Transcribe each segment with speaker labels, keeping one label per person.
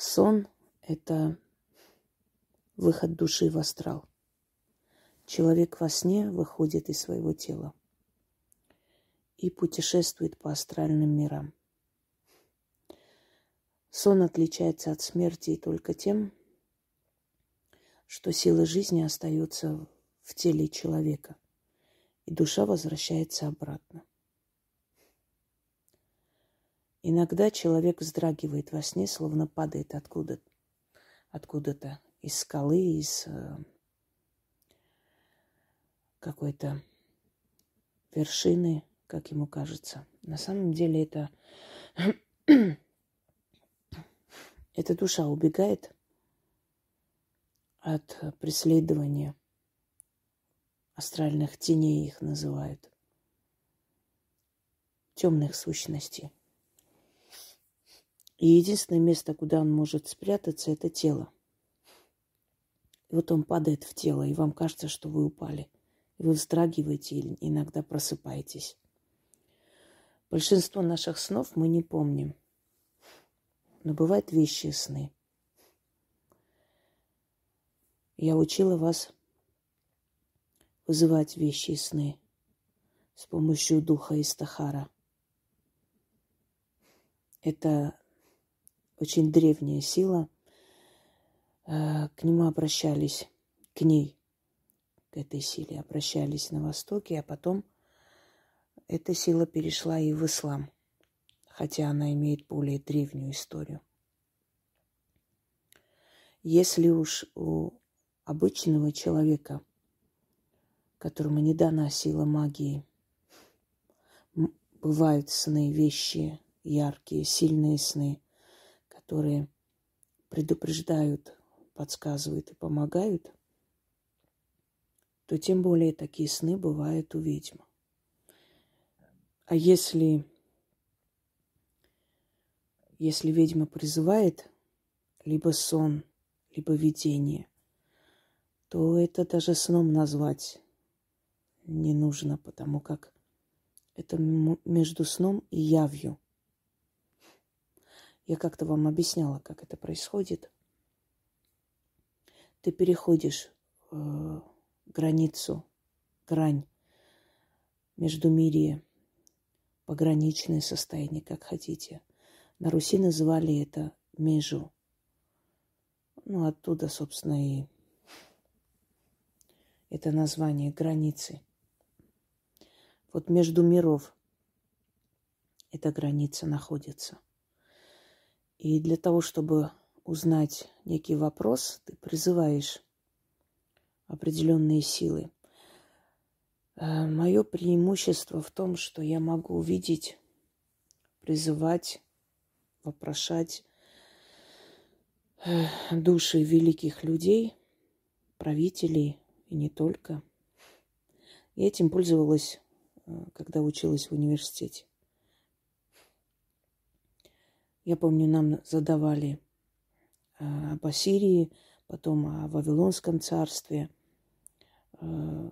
Speaker 1: Сон – это выход души в астрал. Человек во сне выходит из своего тела и путешествует по астральным мирам. Сон отличается от смерти только тем, что сила жизни остается в теле человека, и душа возвращается обратно. Иногда человек вздрагивает во сне, словно падает откуда-то, откуда-то из скалы, из э, какой-то вершины, как ему кажется. На самом деле это, эта душа убегает от преследования астральных теней их называют, темных сущностей. И единственное место, куда он может спрятаться, это тело. И вот он падает в тело, и вам кажется, что вы упали. И вы вздрагиваете или иногда просыпаетесь. Большинство наших снов мы не помним. Но бывают вещи сны. Я учила вас вызывать вещи сны с помощью духа Истахара. Это очень древняя сила. Э, к нему обращались, к ней, к этой силе обращались на Востоке, а потом эта сила перешла и в ислам, хотя она имеет более древнюю историю. Если уж у обычного человека, которому не дана сила магии, бывают сны, вещи яркие, сильные сны – которые предупреждают, подсказывают и помогают, то тем более такие сны бывают у ведьм. А если, если ведьма призывает либо сон, либо видение, то это даже сном назвать не нужно, потому как это между сном и явью – я как-то вам объясняла, как это происходит. Ты переходишь э, границу, грань между мире, пограничное состояние, как хотите. На Руси называли это межу. Ну, оттуда, собственно, и это название границы. Вот между миров эта граница находится – и для того, чтобы узнать некий вопрос, ты призываешь определенные силы. Э, Мое преимущество в том, что я могу увидеть, призывать, вопрошать э, души великих людей, правителей и не только. И этим пользовалась, э, когда училась в университете. Я помню, нам задавали а, об Ассирии, потом о Вавилонском царстве, а,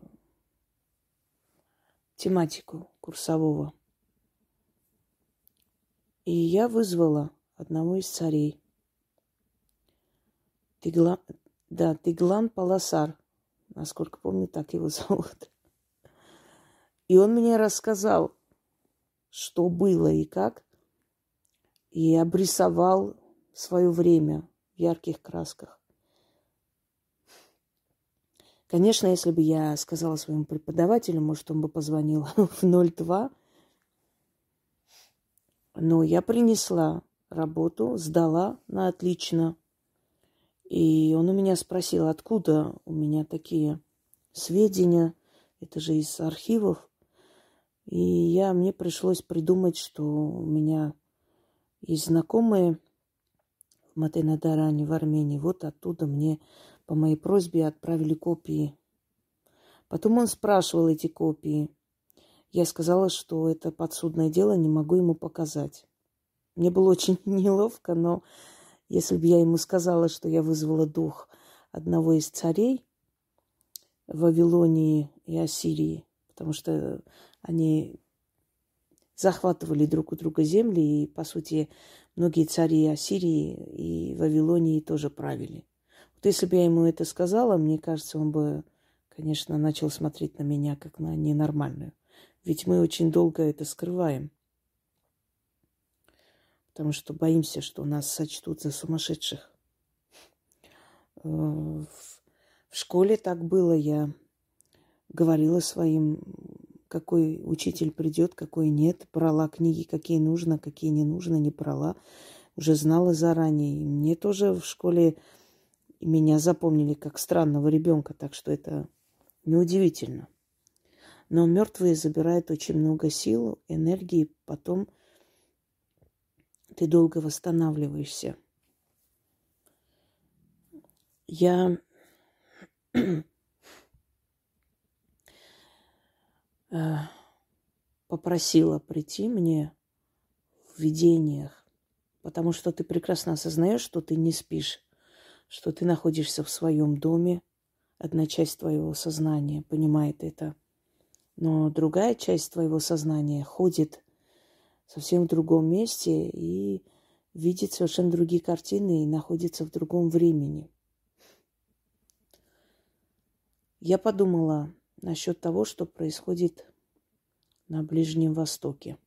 Speaker 1: тематику курсового. И я вызвала одного из царей. Тигла... Да, Тиглан Паласар. Насколько помню, так его зовут. И он мне рассказал, что было и как и обрисовал свое время в ярких красках. Конечно, если бы я сказала своему преподавателю, может, он бы позвонил в 02, но я принесла работу, сдала на отлично. И он у меня спросил, откуда у меня такие сведения, это же из архивов. И я, мне пришлось придумать, что у меня и знакомые в Матенадаране, в Армении, вот оттуда мне по моей просьбе отправили копии. Потом он спрашивал эти копии. Я сказала, что это подсудное дело, не могу ему показать. Мне было очень неловко, но если бы я ему сказала, что я вызвала дух одного из царей Вавилонии и Ассирии, потому что они захватывали друг у друга земли, и, по сути, многие цари Ассирии и Вавилонии тоже правили. Вот если бы я ему это сказала, мне кажется, он бы, конечно, начал смотреть на меня как на ненормальную. Ведь мы очень долго это скрываем. Потому что боимся, что нас сочтут за сумасшедших. Э, в школе так было. Я говорила своим какой учитель придет, какой нет. Брала книги, какие нужно, какие не нужно, не брала. Уже знала заранее. И мне тоже в школе меня запомнили как странного ребенка, так что это неудивительно. Но мертвые забирают очень много сил, энергии, потом ты долго восстанавливаешься. Я Э, попросила прийти мне в видениях, потому что ты прекрасно осознаешь, что ты не спишь, что ты находишься в своем доме, одна часть твоего сознания понимает это, но другая часть твоего сознания ходит совсем в другом месте и видит совершенно другие картины и находится в другом времени. Я подумала, насчет того, что происходит на Ближнем Востоке.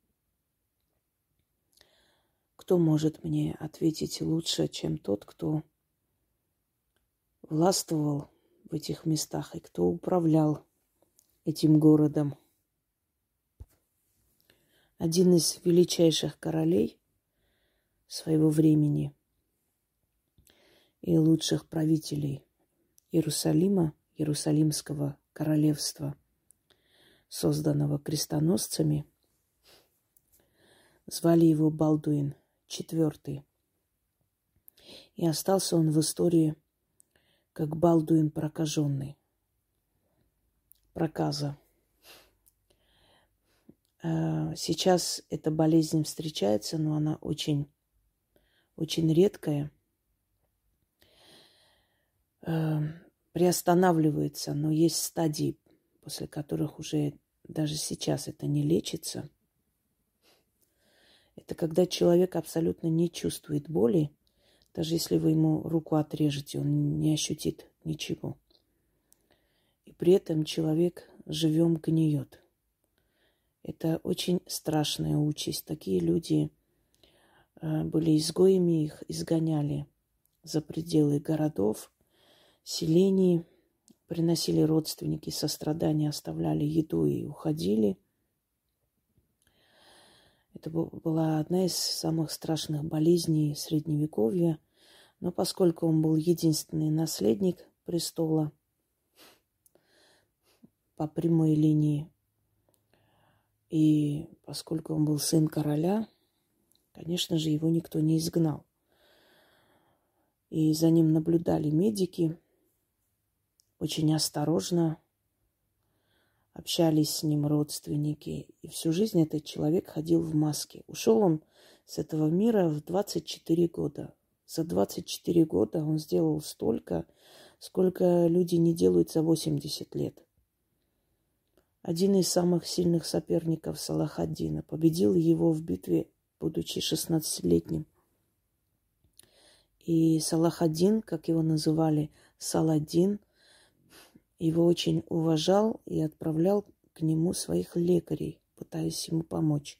Speaker 1: Кто может мне ответить лучше, чем тот, кто властвовал в этих местах и кто управлял этим городом? Один из величайших королей своего времени и лучших правителей Иерусалима, Иерусалимского королевства, созданного крестоносцами. Звали его Балдуин IV. И остался он в истории как Балдуин прокаженный. Проказа. А, сейчас эта болезнь встречается, но она очень, очень редкая. Приостанавливается, но есть стадии, после которых уже даже сейчас это не лечится. Это когда человек абсолютно не чувствует боли, даже если вы ему руку отрежете, он не ощутит ничего. И при этом человек живем гниет. Это очень страшная участь. Такие люди э, были изгоями, их изгоняли за пределы городов, селении приносили родственники сострадания, оставляли еду и уходили. Это была одна из самых страшных болезней Средневековья. Но поскольку он был единственный наследник престола по прямой линии, и поскольку он был сын короля, конечно же, его никто не изгнал. И за ним наблюдали медики – очень осторожно общались с ним родственники. И всю жизнь этот человек ходил в маске. Ушел он с этого мира в 24 года. За 24 года он сделал столько, сколько люди не делают за 80 лет. Один из самых сильных соперников Салахаддина победил его в битве, будучи 16-летним. И Салахаддин, как его называли, Саладин – его очень уважал и отправлял к нему своих лекарей, пытаясь ему помочь.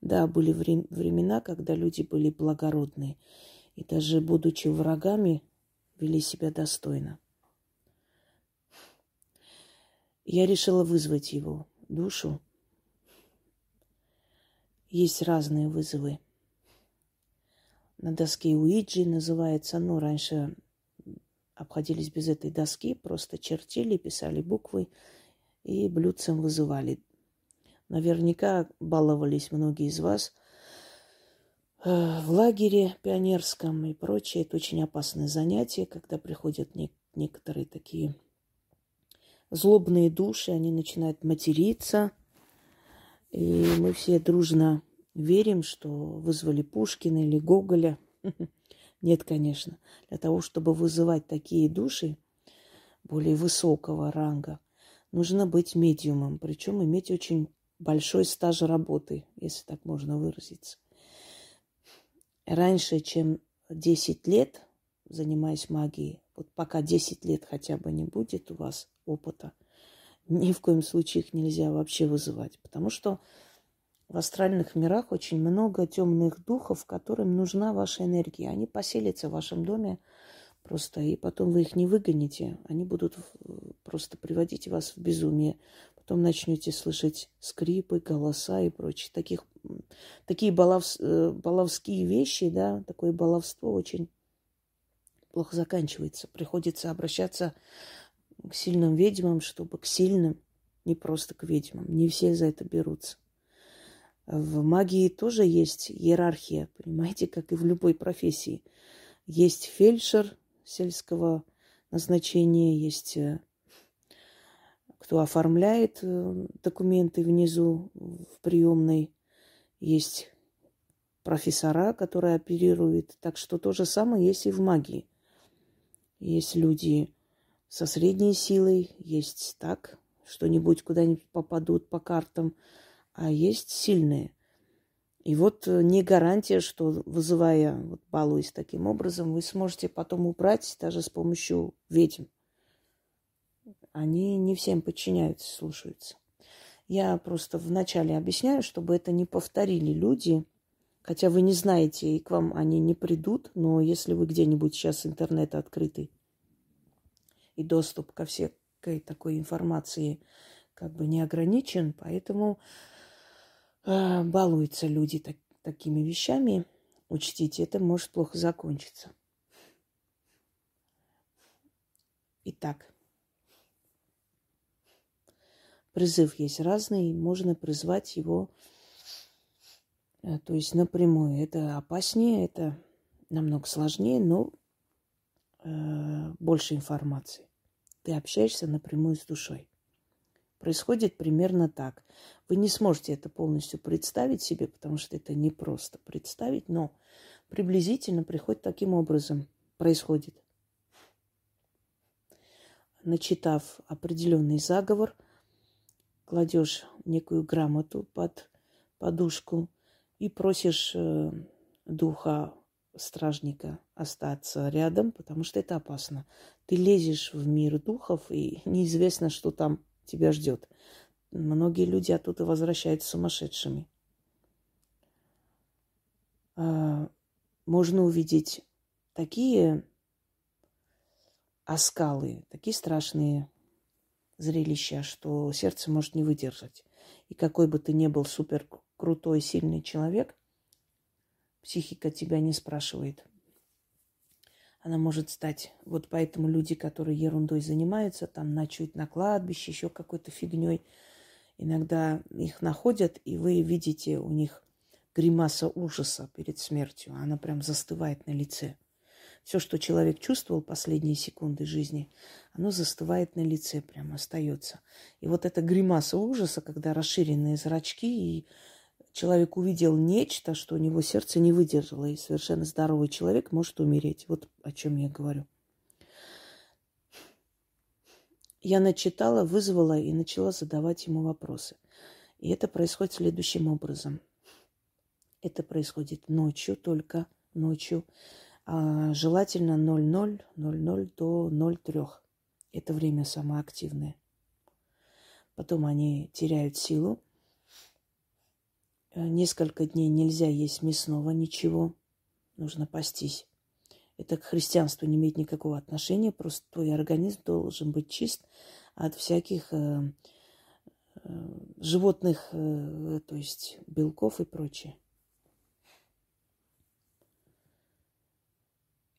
Speaker 1: Да, были времена, когда люди были благородные и даже будучи врагами, вели себя достойно. Я решила вызвать его душу. Есть разные вызовы. На доске Уиджи называется, ну, раньше обходились без этой доски, просто чертили, писали буквы и блюдцем вызывали. Наверняка баловались многие из вас э, в лагере пионерском и прочее. Это очень опасное занятие, когда приходят не, некоторые такие злобные души, они начинают материться. И мы все дружно верим, что вызвали Пушкина или Гоголя. Нет, конечно. Для того, чтобы вызывать такие души более высокого ранга, нужно быть медиумом, причем иметь очень большой стаж работы, если так можно выразиться. Раньше, чем 10 лет, занимаясь магией, вот пока 10 лет хотя бы не будет у вас опыта, ни в коем случае их нельзя вообще вызывать, потому что в астральных мирах очень много темных духов, которым нужна ваша энергия. Они поселятся в вашем доме просто, и потом вы их не выгоните. Они будут просто приводить вас в безумие. Потом начнете слышать скрипы, голоса и прочее. Таких, такие балов, э, баловские вещи, да, такое баловство очень плохо заканчивается. Приходится обращаться к сильным ведьмам, чтобы к сильным, не просто к ведьмам. Не все за это берутся. В магии тоже есть иерархия, понимаете, как и в любой профессии. Есть фельдшер сельского назначения, есть э, кто оформляет э, документы внизу в приемной, есть профессора, которые оперируют. Так что то же самое есть и в магии. Есть люди со средней силой, есть так, что-нибудь куда-нибудь попадут по картам – а есть сильные. И вот э, не гарантия, что вызывая, вот балуясь таким образом, вы сможете потом убрать даже с помощью ведьм. Они не всем подчиняются, слушаются. Я просто вначале объясняю, чтобы это не повторили люди, хотя вы не знаете, и к вам они не придут, но если вы где-нибудь сейчас интернет открытый и доступ ко всякой такой информации как бы не ограничен, поэтому балуются люди так, такими вещами, учтите, это может плохо закончиться. Итак, призыв есть разный, можно призвать его, э, то есть напрямую. Это опаснее, это намного сложнее, но э, больше информации. Ты общаешься напрямую с душой происходит примерно так. Вы не сможете это полностью представить себе, потому что это не просто представить, но приблизительно приходит таким образом. Происходит. Начитав определенный заговор, кладешь некую грамоту под подушку и просишь э, духа стражника остаться рядом, потому что это опасно. Ты лезешь в мир духов, и неизвестно, что там тебя ждет. Многие люди оттуда возвращаются сумасшедшими. А, можно увидеть такие оскалы, такие страшные зрелища, что сердце может не выдержать. И какой бы ты ни был супер крутой, сильный человек, психика тебя не спрашивает – она может стать. Вот поэтому люди, которые ерундой занимаются, там ночуют на кладбище, еще какой-то фигней, иногда их находят, и вы видите у них гримаса ужаса перед смертью. Она прям застывает на лице. Все, что человек чувствовал последние секунды жизни, оно застывает на лице, прям остается. И вот эта гримаса ужаса, когда расширенные зрачки и человек увидел нечто, что у него сердце не выдержало, и совершенно здоровый человек может умереть. Вот о чем я говорю. Я начитала, вызвала и начала задавать ему вопросы. И это происходит следующим образом. Это происходит ночью, только ночью. А желательно 00, 00 до 03. Это время самое активное. Потом они теряют силу, несколько дней нельзя есть мясного, ничего. Нужно пастись. Это к христианству не имеет никакого отношения. Просто твой организм должен быть чист от всяких э, э, животных, э, то есть белков и прочее.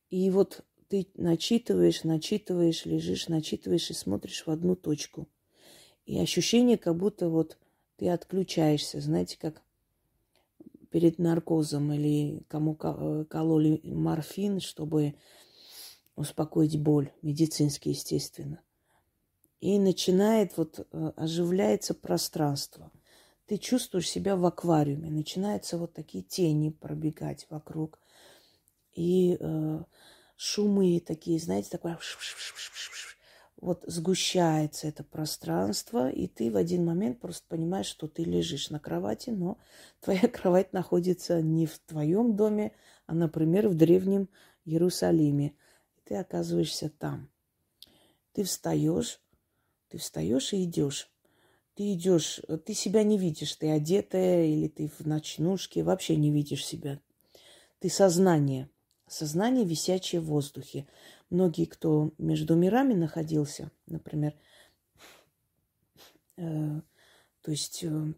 Speaker 1: И вот ты начитываешь, начитываешь, лежишь, начитываешь и смотришь в одну точку. И ощущение, как будто вот ты отключаешься, знаете, как перед наркозом или кому э, кололи морфин, чтобы успокоить боль, медицинский, естественно. И начинает вот э, оживляется пространство. Ты чувствуешь себя в аквариуме, начинаются вот такие тени пробегать вокруг. И э, шумы такие, знаете, такое вот сгущается это пространство, и ты в один момент просто понимаешь, что ты лежишь на кровати, но твоя кровать находится не в твоем доме, а, например, в древнем Иерусалиме. Ты оказываешься там. Ты встаешь, ты встаешь и идешь. Ты идешь, ты себя не видишь, ты одетая или ты в ночнушке, вообще не видишь себя. Ты сознание, сознание, висячее в воздухе многие, кто между мирами находился, например, э, то есть э,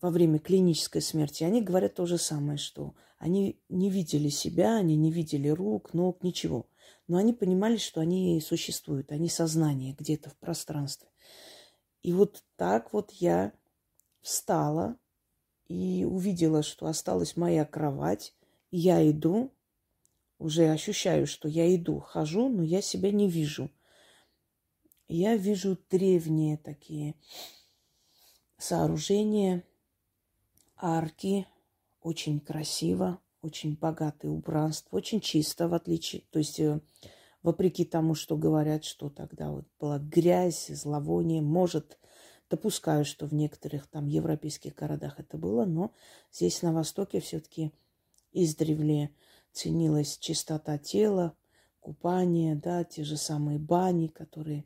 Speaker 1: во время клинической смерти, они говорят то же самое, что они не видели себя, они не видели рук, ног, ничего. Но они понимали, что они существуют, они сознание где-то в пространстве. И вот так вот я встала и увидела, что осталась моя кровать. Я иду, уже ощущаю, что я иду, хожу, но я себя не вижу. Я вижу древние такие сооружения, арки, очень красиво, очень богатое убранство, очень чисто, в отличие, то есть э, вопреки тому, что говорят, что тогда вот была грязь, зловоние, может, допускаю, что в некоторых там европейских городах это было, но здесь на Востоке все-таки издревле ценилась чистота тела, купание, да, те же самые бани, которые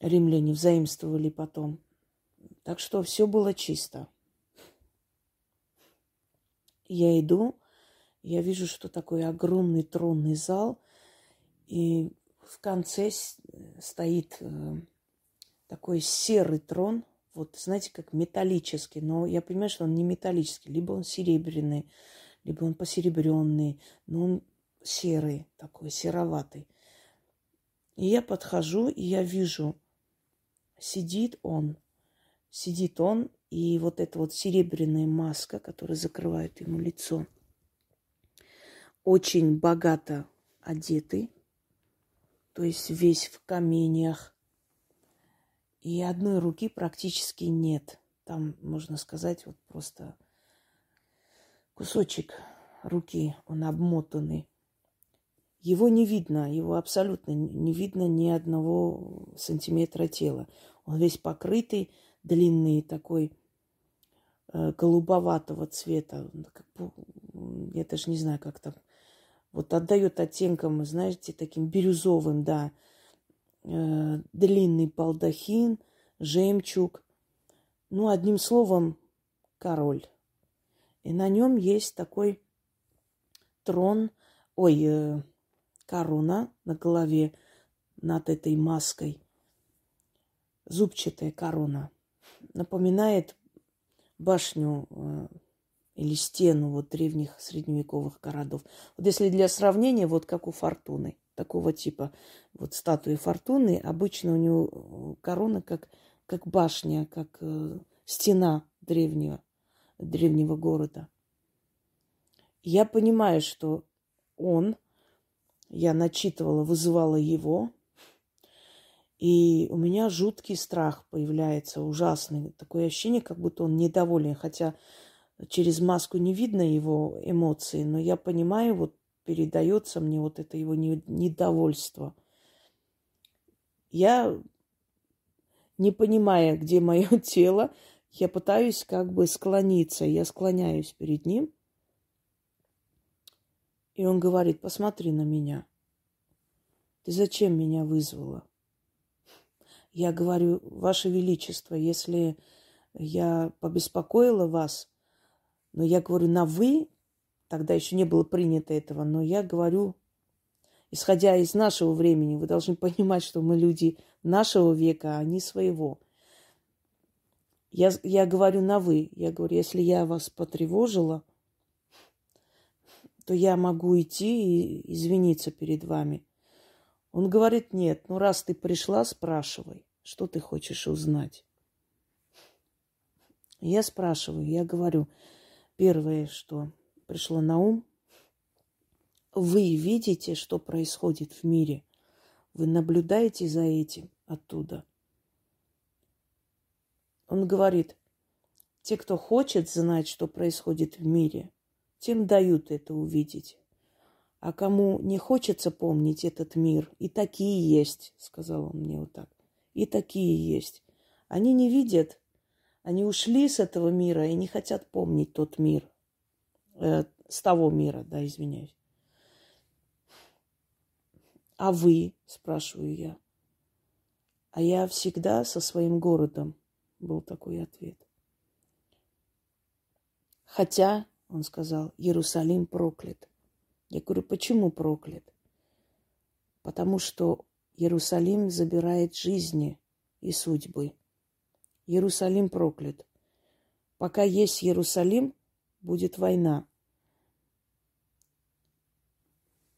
Speaker 1: римляне взаимствовали потом. Так что все было чисто. Я иду, я вижу, что такой огромный тронный зал, и в конце стоит э, такой серый трон, вот знаете, как металлический, но я понимаю, что он не металлический, либо он серебряный, либо он посеребренный, но он серый такой, сероватый. И я подхожу, и я вижу, сидит он, сидит он, и вот эта вот серебряная маска, которая закрывает ему лицо, очень богато одетый, то есть весь в каменьях, и одной руки практически нет. Там, можно сказать, вот просто кусочек руки, он обмотанный. Его не видно, его абсолютно не видно ни одного сантиметра тела. Он весь покрытый, длинный такой э, голубоватого цвета. Я даже не знаю, как там. Вот отдает оттенком, знаете, таким бирюзовым, да. Э, длинный балдахин, жемчуг. Ну, одним словом, король. И на нем есть такой трон, ой, э, корона на голове над этой маской. Зубчатая корона. Напоминает башню э, или стену вот древних средневековых городов. Вот если для сравнения, вот как у Фортуны, такого типа вот статуи Фортуны, обычно у него корона как, как башня, как э, стена древнего древнего города. Я понимаю, что он, я начитывала, вызывала его, и у меня жуткий страх появляется, ужасный. Такое ощущение, как будто он недоволен, хотя через маску не видно его эмоции, но я понимаю, вот передается мне вот это его недовольство. Я, не понимая, где мое тело, я пытаюсь как бы склониться, я склоняюсь перед ним. И он говорит, посмотри на меня. Ты зачем меня вызвала? Я говорю, Ваше Величество, если я побеспокоила вас, но я говорю на «вы», тогда еще не было принято этого, но я говорю, исходя из нашего времени, вы должны понимать, что мы люди нашего века, а не своего – я, я говорю на «вы». Я говорю, если я вас потревожила, то я могу идти и извиниться перед вами. Он говорит, нет, ну раз ты пришла, спрашивай, что ты хочешь узнать. Я спрашиваю, я говорю, первое, что пришло на ум, вы видите, что происходит в мире. Вы наблюдаете за этим оттуда. Он говорит, те, кто хочет знать, что происходит в мире, тем дают это увидеть. А кому не хочется помнить этот мир, и такие есть, сказал он мне вот так. И такие есть. Они не видят, они ушли с этого мира и не хотят помнить тот мир, э, с того мира, да, извиняюсь. А вы, спрашиваю я. А я всегда со своим городом, был такой ответ. Хотя, он сказал, Иерусалим проклят. Я говорю, почему проклят? Потому что Иерусалим забирает жизни и судьбы. Иерусалим проклят. Пока есть Иерусалим, будет война.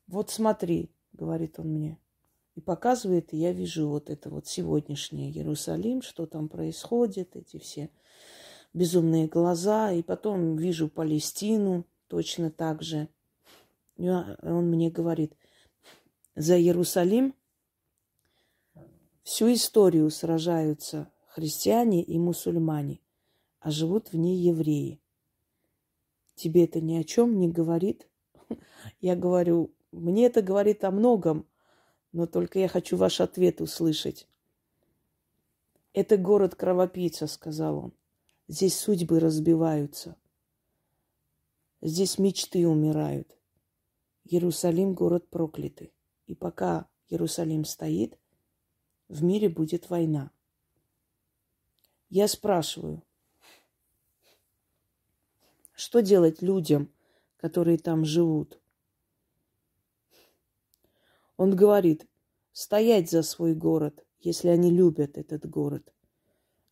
Speaker 1: Вот смотри, говорит он мне. И показывает, и я вижу вот это вот сегодняшнее Иерусалим, что там происходит, эти все безумные глаза. И потом вижу Палестину точно так же. Он мне говорит, за Иерусалим всю историю сражаются христиане и мусульмане, а живут в ней евреи. Тебе это ни о чем не говорит? Я говорю, мне это говорит о многом, но только я хочу ваш ответ услышать. Это город кровопийца, сказал он. Здесь судьбы разбиваются. Здесь мечты умирают. Иерусалим – город проклятый. И пока Иерусалим стоит, в мире будет война. Я спрашиваю, что делать людям, которые там живут? Он говорит, стоять за свой город, если они любят этот город.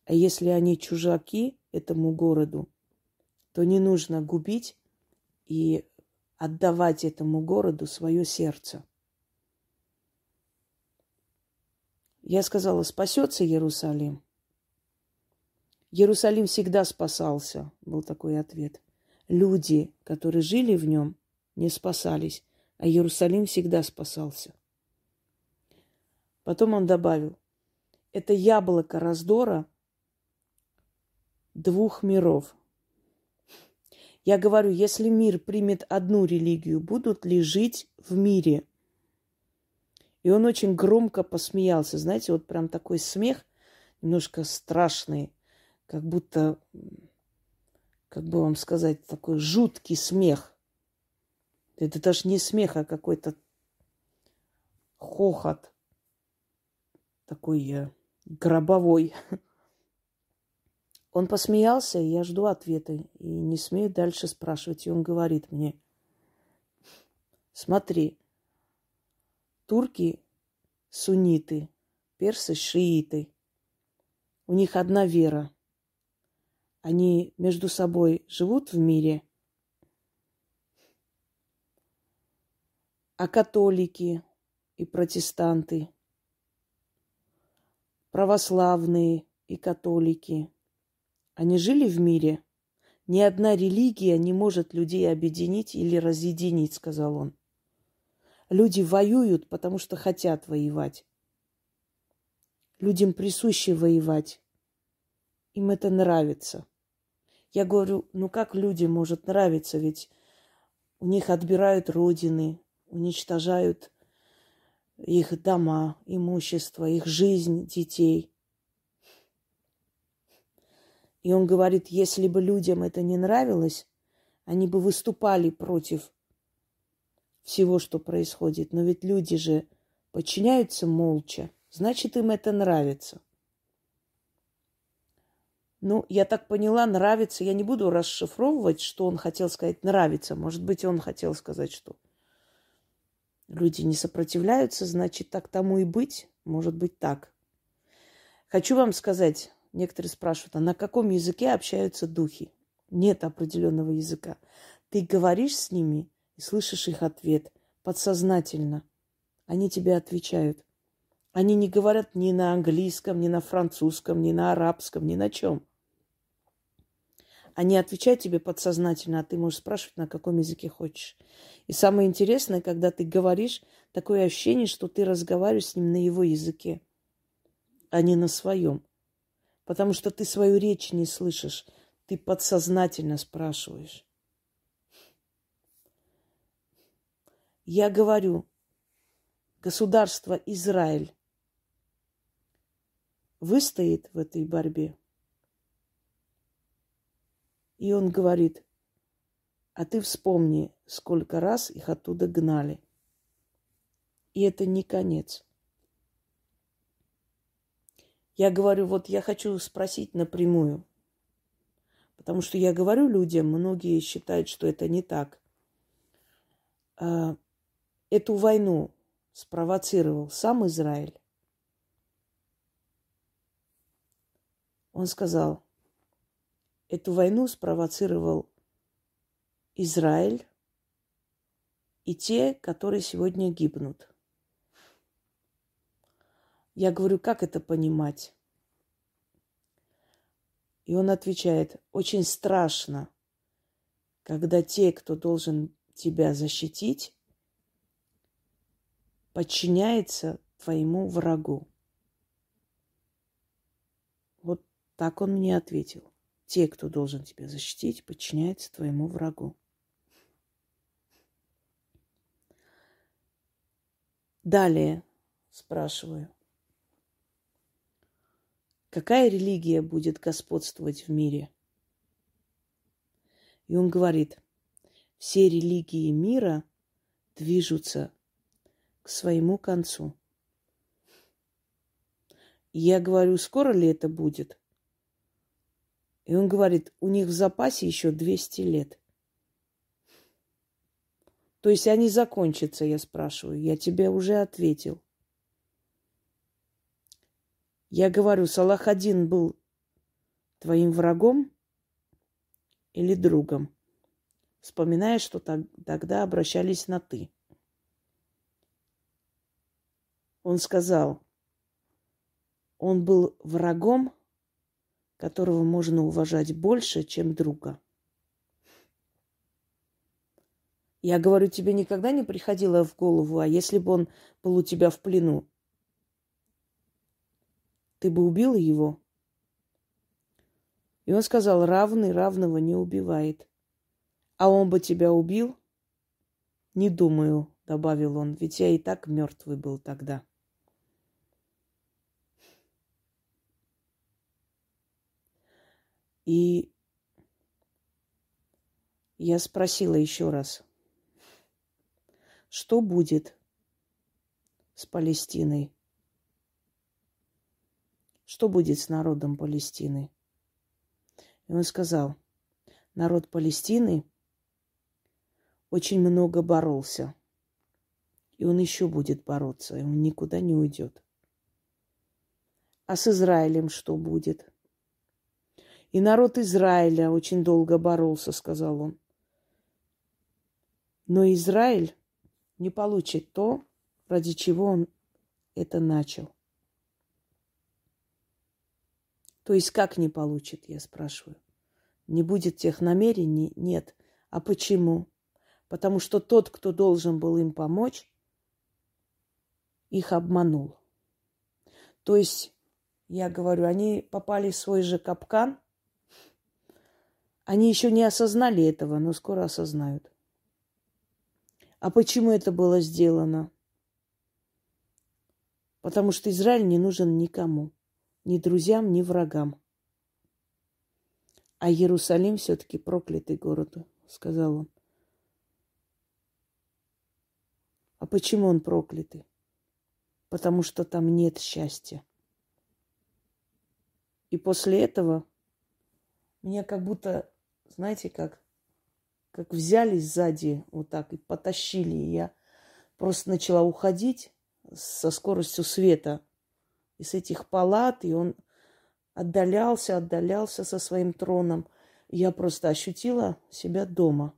Speaker 1: А если они чужаки этому городу, то не нужно губить и отдавать этому городу свое сердце. Я сказала, спасется Иерусалим. Иерусалим всегда спасался, был такой ответ. Люди, которые жили в нем, не спасались, а Иерусалим всегда спасался. Потом он добавил, это яблоко раздора двух миров. Я говорю, если мир примет одну религию, будут ли жить в мире? И он очень громко посмеялся. Знаете, вот прям такой смех, немножко страшный, как будто, как бы вам сказать, такой жуткий смех. Это даже не смех, а какой-то хохот такой э, гробовой. Он посмеялся, и я жду ответа. И не смею дальше спрашивать. И он говорит мне, смотри, турки сунниты, персы шииты. У них одна вера. Они между собой живут в мире. А католики и протестанты – православные и католики. Они жили в мире. Ни одна религия не может людей объединить или разъединить, сказал он. Люди воюют, потому что хотят воевать. Людям присуще воевать. Им это нравится. Я говорю, ну как людям может нравиться, ведь у них отбирают родины, уничтожают их дома, имущество, их жизнь детей. И он говорит, если бы людям это не нравилось, они бы выступали против всего, что происходит. Но ведь люди же подчиняются молча, значит, им это нравится. Ну, я так поняла, нравится. Я не буду расшифровывать, что он хотел сказать нравится. Может быть, он хотел сказать, что люди не сопротивляются, значит, так тому и быть. Может быть так. Хочу вам сказать, некоторые спрашивают, а на каком языке общаются духи? Нет определенного языка. Ты говоришь с ними и слышишь их ответ подсознательно. Они тебе отвечают. Они не говорят ни на английском, ни на французском, ни на арабском, ни на чем. Они отвечают тебе подсознательно, а ты можешь спрашивать, на каком языке хочешь. И самое интересное, когда ты говоришь, такое ощущение, что ты разговариваешь с ним на его языке, а не на своем. Потому что ты свою речь не слышишь, ты подсознательно спрашиваешь. Я говорю, государство Израиль выстоит в этой борьбе. И он говорит, а ты вспомни, сколько раз их оттуда гнали. И это не конец. Я говорю, вот я хочу спросить напрямую. Потому что я говорю людям, многие считают, что это не так. А, эту войну спровоцировал сам Израиль. Он сказал, эту войну спровоцировал Израиль и те, которые сегодня гибнут. Я говорю, как это понимать? И он отвечает, очень страшно, когда те, кто должен тебя защитить, подчиняется твоему врагу. Вот так он мне ответил. Те, кто должен тебя защитить, подчиняются твоему врагу. Далее спрашиваю. Какая религия будет господствовать в мире? И он говорит, все религии мира движутся к своему концу. И я говорю, скоро ли это будет? И он говорит, у них в запасе еще 200 лет. То есть они закончатся, я спрашиваю. Я тебе уже ответил. Я говорю, Салах один был твоим врагом или другом? Вспоминая, что тогда обращались на «ты». Он сказал, он был врагом, которого можно уважать больше, чем друга. Я говорю, тебе никогда не приходило в голову, а если бы он был у тебя в плену, ты бы убила его? И он сказал, равный равного не убивает. А он бы тебя убил? Не думаю, добавил он, ведь я и так мертвый был тогда. И я спросила еще раз, что будет с Палестиной? Что будет с народом Палестины? И он сказал, народ Палестины очень много боролся. И он еще будет бороться, и он никуда не уйдет. А с Израилем что будет? И народ Израиля очень долго боролся, сказал он. Но Израиль не получит то, ради чего он это начал. То есть как не получит, я спрашиваю. Не будет тех намерений? Нет. А почему? Потому что тот, кто должен был им помочь, их обманул. То есть, я говорю, они попали в свой же капкан – они еще не осознали этого, но скоро осознают. А почему это было сделано? Потому что Израиль не нужен никому, ни друзьям, ни врагам. А Иерусалим все-таки проклятый город, сказал он. А почему он проклятый? Потому что там нет счастья. И после этого меня как будто знаете, как, как взяли сзади вот так и потащили. И я просто начала уходить со скоростью света из этих палат, и он отдалялся, отдалялся со своим троном. Я просто ощутила себя дома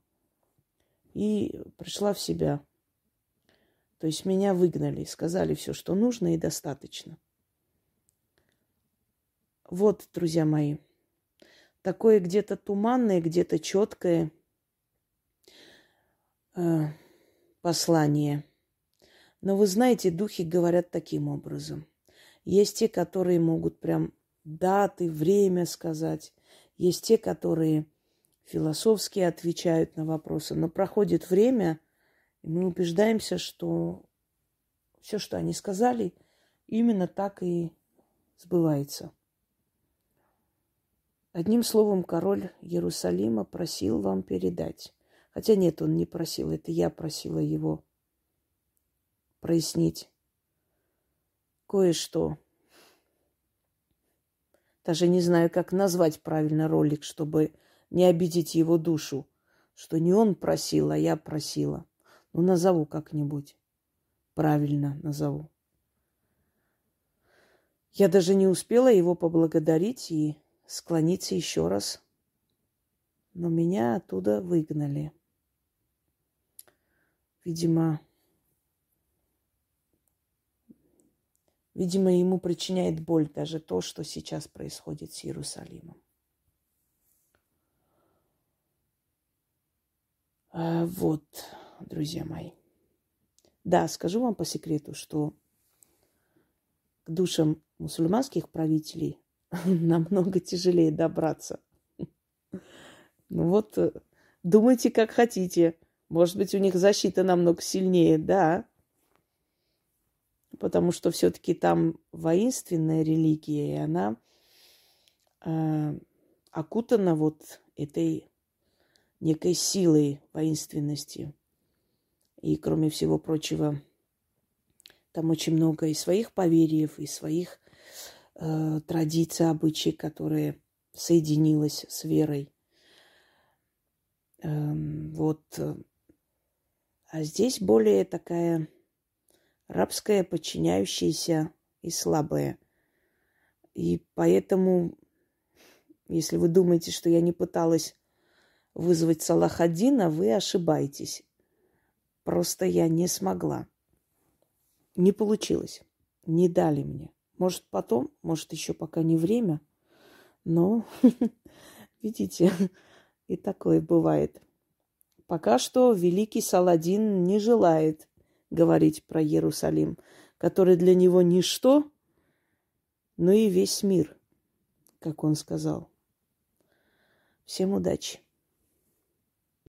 Speaker 1: и пришла в себя. То есть меня выгнали, сказали все, что нужно и достаточно. Вот, друзья мои такое где-то туманное, где-то четкое э, послание. Но вы знаете, духи говорят таким образом. Есть те, которые могут прям даты, время сказать. Есть те, которые философски отвечают на вопросы. Но проходит время, И мы убеждаемся, что все, что они сказали, именно так и сбывается. Одним словом, король Иерусалима просил вам передать. Хотя нет, он не просил, это я просила его прояснить кое-что. Даже не знаю, как назвать правильно ролик, чтобы не обидеть его душу. Что не он просил, а я просила. Ну, назову как-нибудь. Правильно назову. Я даже не успела его поблагодарить и склониться еще раз. Но меня оттуда выгнали. Видимо, видимо, ему причиняет боль даже то, что сейчас происходит с Иерусалимом. А, вот, друзья мои. Да, скажу вам по секрету, что к душам мусульманских правителей намного тяжелее добраться. Ну вот, э, думайте, как хотите. Может быть, у них защита намного сильнее, да. Потому что все-таки там воинственная религия, и она э, окутана вот этой некой силой воинственности. И, кроме всего прочего, там очень много и своих поверьев, и своих э, традиций, обычаев, которые соединилась с верой. Эм, вот. А здесь более такая рабская, подчиняющаяся и слабая. И поэтому, если вы думаете, что я не пыталась вызвать Салахадина, вы ошибаетесь. Просто я не смогла. Не получилось. Не дали мне. Может, потом, может, еще пока не время. Но, видите, и такое бывает. Пока что великий Саладин не желает говорить про Иерусалим, который для него ничто, но и весь мир, как он сказал. Всем удачи!